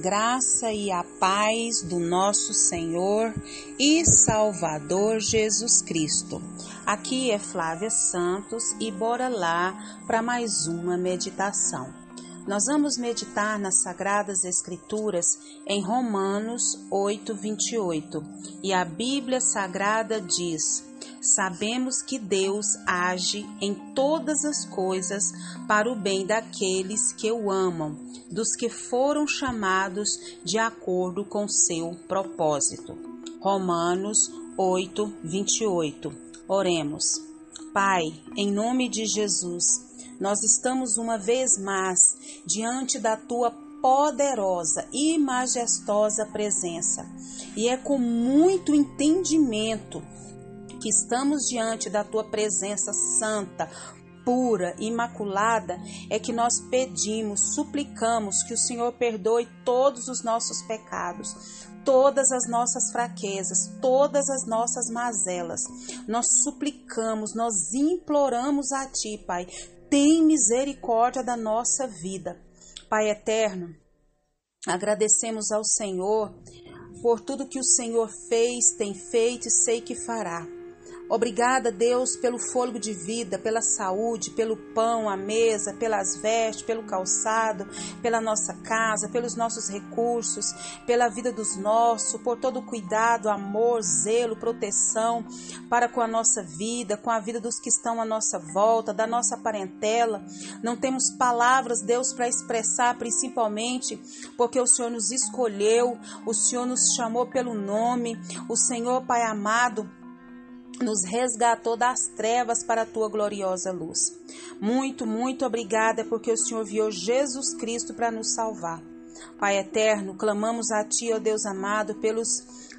graça e a paz do nosso Senhor e Salvador Jesus Cristo. Aqui é Flávia Santos e bora lá para mais uma meditação. Nós vamos meditar nas Sagradas Escrituras em Romanos 8, 28. E a Bíblia Sagrada diz: Sabemos que Deus age em todas as coisas para o bem daqueles que o amam dos que foram chamados de acordo com seu propósito. Romanos 8, 28. Oremos. Pai, em nome de Jesus, nós estamos uma vez mais diante da tua poderosa e majestosa presença. E é com muito entendimento que estamos diante da tua presença santa, pura, imaculada, é que nós pedimos, suplicamos que o Senhor perdoe todos os nossos pecados, todas as nossas fraquezas, todas as nossas mazelas. Nós suplicamos, nós imploramos a Ti, Pai, tem misericórdia da nossa vida. Pai eterno, agradecemos ao Senhor por tudo que o Senhor fez, tem feito e sei que fará. Obrigada, Deus, pelo fôlego de vida, pela saúde, pelo pão à mesa, pelas vestes, pelo calçado, pela nossa casa, pelos nossos recursos, pela vida dos nossos, por todo o cuidado, amor, zelo, proteção para com a nossa vida, com a vida dos que estão à nossa volta, da nossa parentela. Não temos palavras, Deus, para expressar, principalmente porque o Senhor nos escolheu, o Senhor nos chamou pelo nome, o Senhor, Pai amado, nos resgatou das trevas para a tua gloriosa luz. Muito, muito obrigada porque o Senhor viu Jesus Cristo para nos salvar. Pai eterno, clamamos a Ti, ó Deus amado, pelos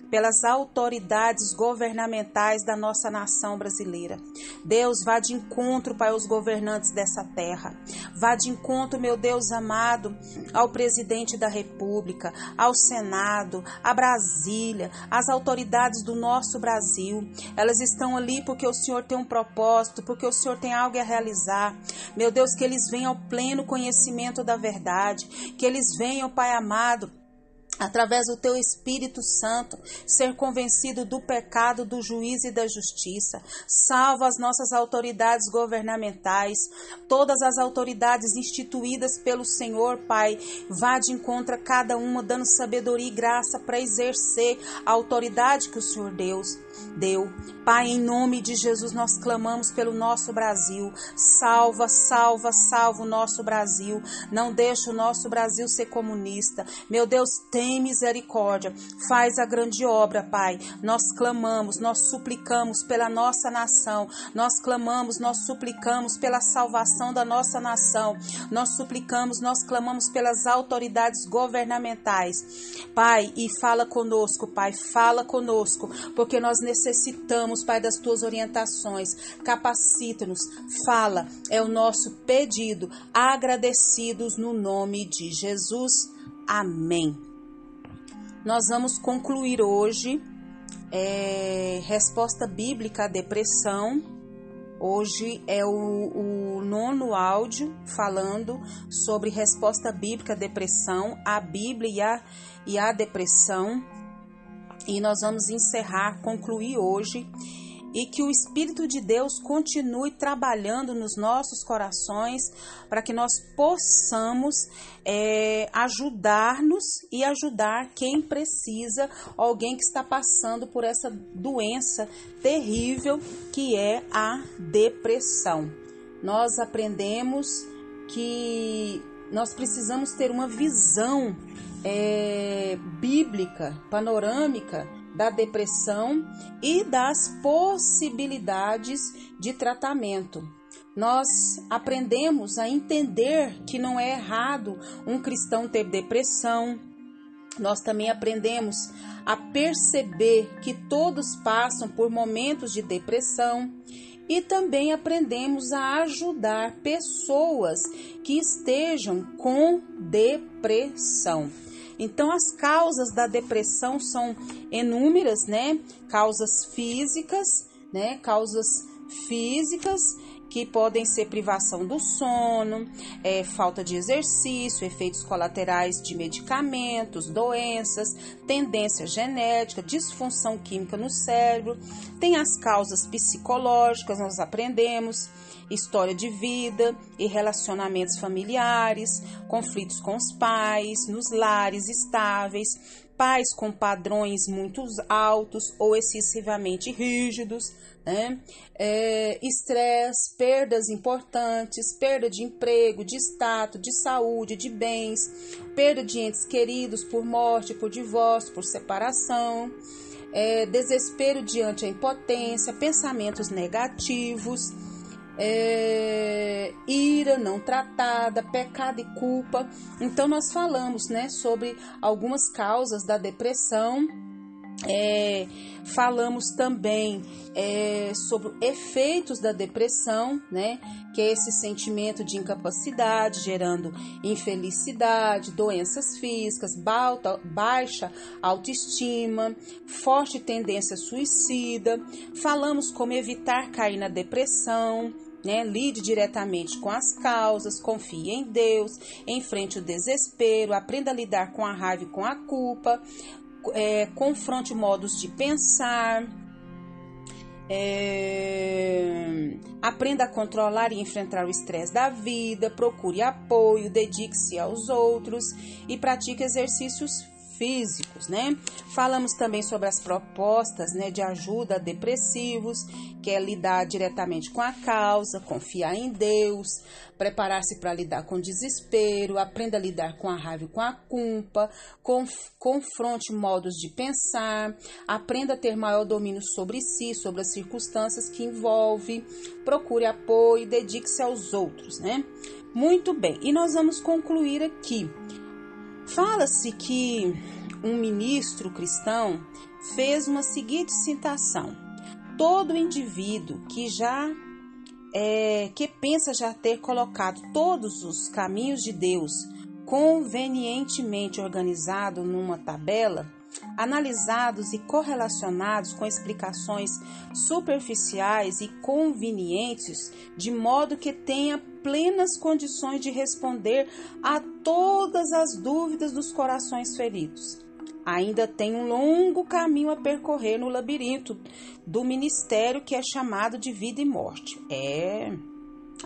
pelas autoridades governamentais da nossa nação brasileira. Deus, vá de encontro, Pai, aos governantes dessa terra. Vá de encontro, meu Deus amado, ao presidente da República, ao Senado, a Brasília, às autoridades do nosso Brasil. Elas estão ali porque o Senhor tem um propósito, porque o Senhor tem algo a realizar. Meu Deus, que eles venham ao pleno conhecimento da verdade, que eles venham, Pai amado, através do teu Espírito Santo, ser convencido do pecado, do juízo e da justiça. Salva as nossas autoridades governamentais, todas as autoridades instituídas pelo Senhor, Pai. Vá de encontro a cada uma, dando sabedoria e graça para exercer a autoridade que o Senhor Deus deu. Pai, em nome de Jesus, nós clamamos pelo nosso Brasil. Salva, salva, salva o nosso Brasil. Não deixa o nosso Brasil ser comunista. Meu Deus, tem misericórdia. Faz a grande obra, Pai. Nós clamamos, nós suplicamos pela nossa nação. Nós clamamos, nós suplicamos pela salvação da nossa nação. Nós suplicamos, nós clamamos pelas autoridades governamentais. Pai, e fala conosco, Pai, fala conosco, porque nós necessitamos, Pai, das tuas orientações. Capacita-nos, fala, é o nosso pedido, agradecidos no nome de Jesus. Amém. Nós vamos concluir hoje é, resposta bíblica à depressão. Hoje é o, o, nono áudio falando sobre resposta bíblica à depressão, a Bíblia e a, e a depressão. E nós vamos encerrar, concluir hoje e que o Espírito de Deus continue trabalhando nos nossos corações para que nós possamos é, ajudar-nos e ajudar quem precisa, alguém que está passando por essa doença terrível que é a depressão. Nós aprendemos que nós precisamos ter uma visão é, bíblica, panorâmica da depressão e das possibilidades de tratamento. Nós aprendemos a entender que não é errado um cristão ter depressão. Nós também aprendemos a perceber que todos passam por momentos de depressão e também aprendemos a ajudar pessoas que estejam com depressão. Então, as causas da depressão são inúmeras, né? Causas físicas, né? Causas físicas que podem ser privação do sono, é, falta de exercício, efeitos colaterais de medicamentos, doenças, tendência genética, disfunção química no cérebro. Tem as causas psicológicas, nós aprendemos história de vida e relacionamentos familiares, conflitos com os pais, nos lares estáveis, pais com padrões muito altos ou excessivamente rígidos, né? É, estresse, perdas importantes, perda de emprego, de status, de saúde, de bens, perda de entes queridos por morte, por divórcio, por separação, é, desespero diante a impotência, pensamentos negativos é, ira não tratada, pecado e culpa. Então nós falamos, né, sobre algumas causas da depressão. É, falamos também é, sobre efeitos da depressão, né? Que é esse sentimento de incapacidade, gerando infelicidade, doenças físicas, baixa autoestima, forte tendência suicida. Falamos como evitar cair na depressão, né? Lide diretamente com as causas, confie em Deus, enfrente o desespero, aprenda a lidar com a raiva e com a culpa, é, confronte modos de pensar. É, aprenda a controlar e enfrentar o estresse da vida, procure apoio, dedique-se aos outros e pratique exercícios físicos, né? Falamos também sobre as propostas, né, de ajuda a depressivos, que é lidar diretamente com a causa, confiar em Deus, preparar-se para lidar com o desespero, aprenda a lidar com a raiva e com a culpa, conf confronte modos de pensar, aprenda a ter maior domínio sobre si, sobre as circunstâncias que envolve, procure apoio, dedique-se aos outros, né? Muito bem, e nós vamos concluir aqui Fala-se que um ministro cristão fez uma seguinte citação: todo indivíduo que já é, que pensa já ter colocado todos os caminhos de Deus convenientemente organizado numa tabela, analisados e correlacionados com explicações superficiais e convenientes, de modo que tenha plenas condições de responder a todas as dúvidas dos corações feridos. Ainda tem um longo caminho a percorrer no labirinto do ministério que é chamado de vida e morte. É.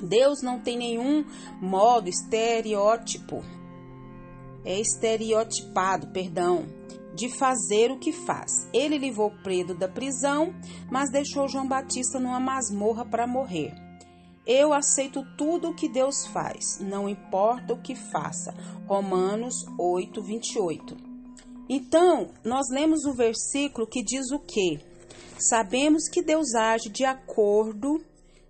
Deus não tem nenhum modo estereótipo, é estereotipado, perdão, de fazer o que faz. Ele livrou Pedro da prisão, mas deixou João Batista numa masmorra para morrer. Eu aceito tudo o que Deus faz, não importa o que faça. Romanos 8, 28. Então, nós lemos o versículo que diz o quê? Sabemos que Deus age de acordo,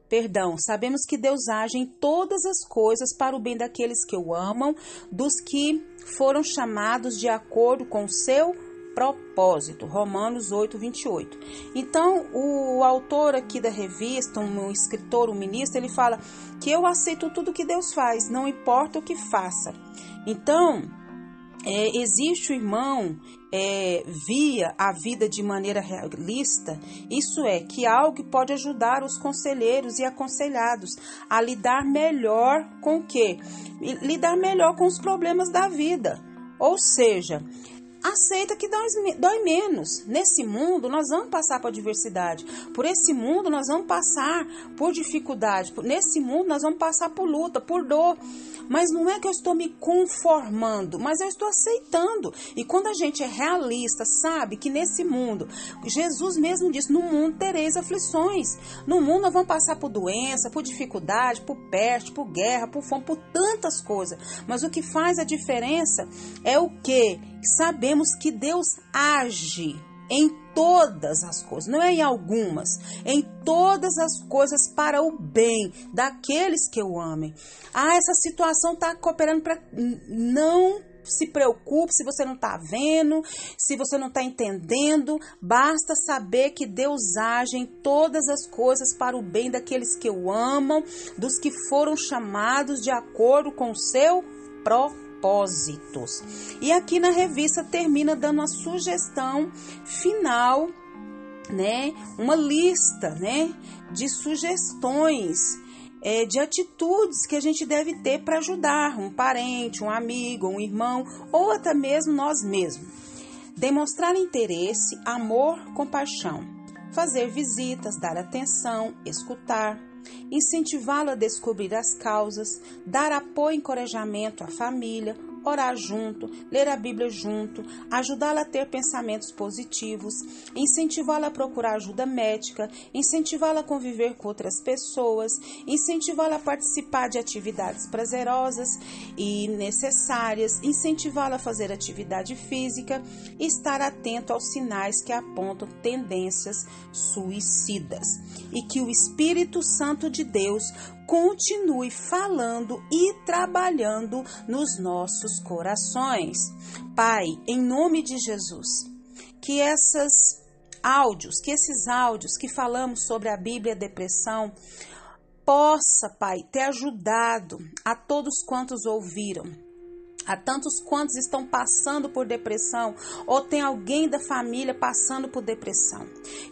perdão, sabemos que Deus age em todas as coisas para o bem daqueles que o amam, dos que foram chamados de acordo com o seu propósito. Romanos 8, 28. Então, o autor aqui da revista, um escritor, um ministro, ele fala que eu aceito tudo que Deus faz, não importa o que faça. Então, é, existe o irmão é, via a vida de maneira realista, isso é, que algo pode ajudar os conselheiros e aconselhados a lidar melhor com o quê? Lidar melhor com os problemas da vida. Ou seja, aceita que dói, dói, menos. Nesse mundo, nós vamos passar por adversidade. Por esse mundo, nós vamos passar por dificuldade. Nesse mundo, nós vamos passar por luta, por dor. Mas não é que eu estou me conformando, mas eu estou aceitando. E quando a gente é realista, sabe que nesse mundo, Jesus mesmo disse: no mundo tereis aflições. No mundo, nós vamos passar por doença, por dificuldade, por peste, por guerra, por fome, por tantas coisas. Mas o que faz a diferença é o que? Sabemos que Deus age em todas as coisas, não é em algumas, em todas as coisas para o bem daqueles que o amem. Ah, essa situação está cooperando para não se preocupe se você não está vendo, se você não está entendendo, basta saber que Deus age em todas as coisas para o bem daqueles que o amam, dos que foram chamados de acordo com o seu propósito propósitos. E aqui na revista termina dando uma sugestão final, né? Uma lista, né? De sugestões é, de atitudes que a gente deve ter para ajudar um parente, um amigo, um irmão ou até mesmo nós mesmos. Demonstrar interesse, amor, compaixão. Fazer visitas, dar atenção, escutar, incentivá-lo a descobrir as causas, dar apoio e encorajamento à família, orar junto, ler a Bíblia junto, ajudá-la a ter pensamentos positivos, incentivá-la a procurar ajuda médica, incentivá-la a conviver com outras pessoas, incentivá-la a participar de atividades prazerosas e necessárias, incentivá-la a fazer atividade física e estar atento aos sinais que apontam tendências suicidas. E que o Espírito Santo de Deus continue falando e trabalhando nos nossos corações. Pai, em nome de Jesus, que essas áudios, que esses áudios que falamos sobre a Bíblia e a depressão possa, Pai, ter ajudado a todos quantos ouviram a tantos quantos estão passando por depressão ou tem alguém da família passando por depressão.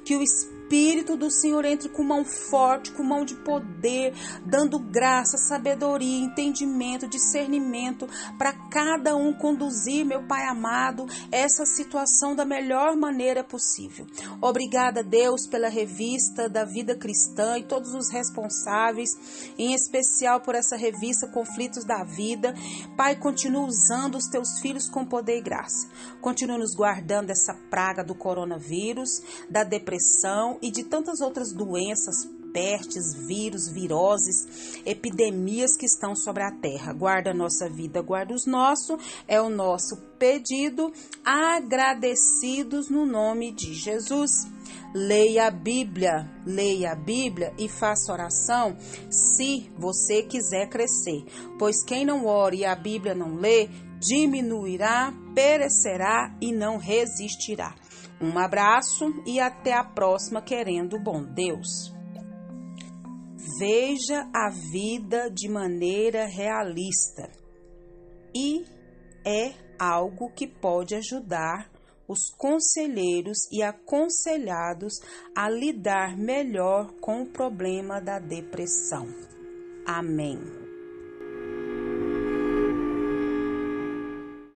Que o Espírito Espírito do Senhor entre com mão forte, com mão de poder, dando graça, sabedoria, entendimento, discernimento para cada um conduzir, meu Pai amado, essa situação da melhor maneira possível. Obrigada, Deus, pela revista da vida cristã e todos os responsáveis, em especial por essa revista Conflitos da Vida. Pai, continua usando os teus filhos com poder e graça. Continua nos guardando dessa praga do coronavírus, da depressão e de tantas outras doenças, pestes, vírus, viroses, epidemias que estão sobre a terra. Guarda a nossa vida, guarda os nossos, é o nosso pedido, agradecidos no nome de Jesus. Leia a Bíblia, leia a Bíblia e faça oração se você quiser crescer, pois quem não ora e a Bíblia não lê, diminuirá, perecerá e não resistirá. Um abraço e até a próxima, querendo bom Deus. Veja a vida de maneira realista e é algo que pode ajudar os conselheiros e aconselhados a lidar melhor com o problema da depressão. Amém.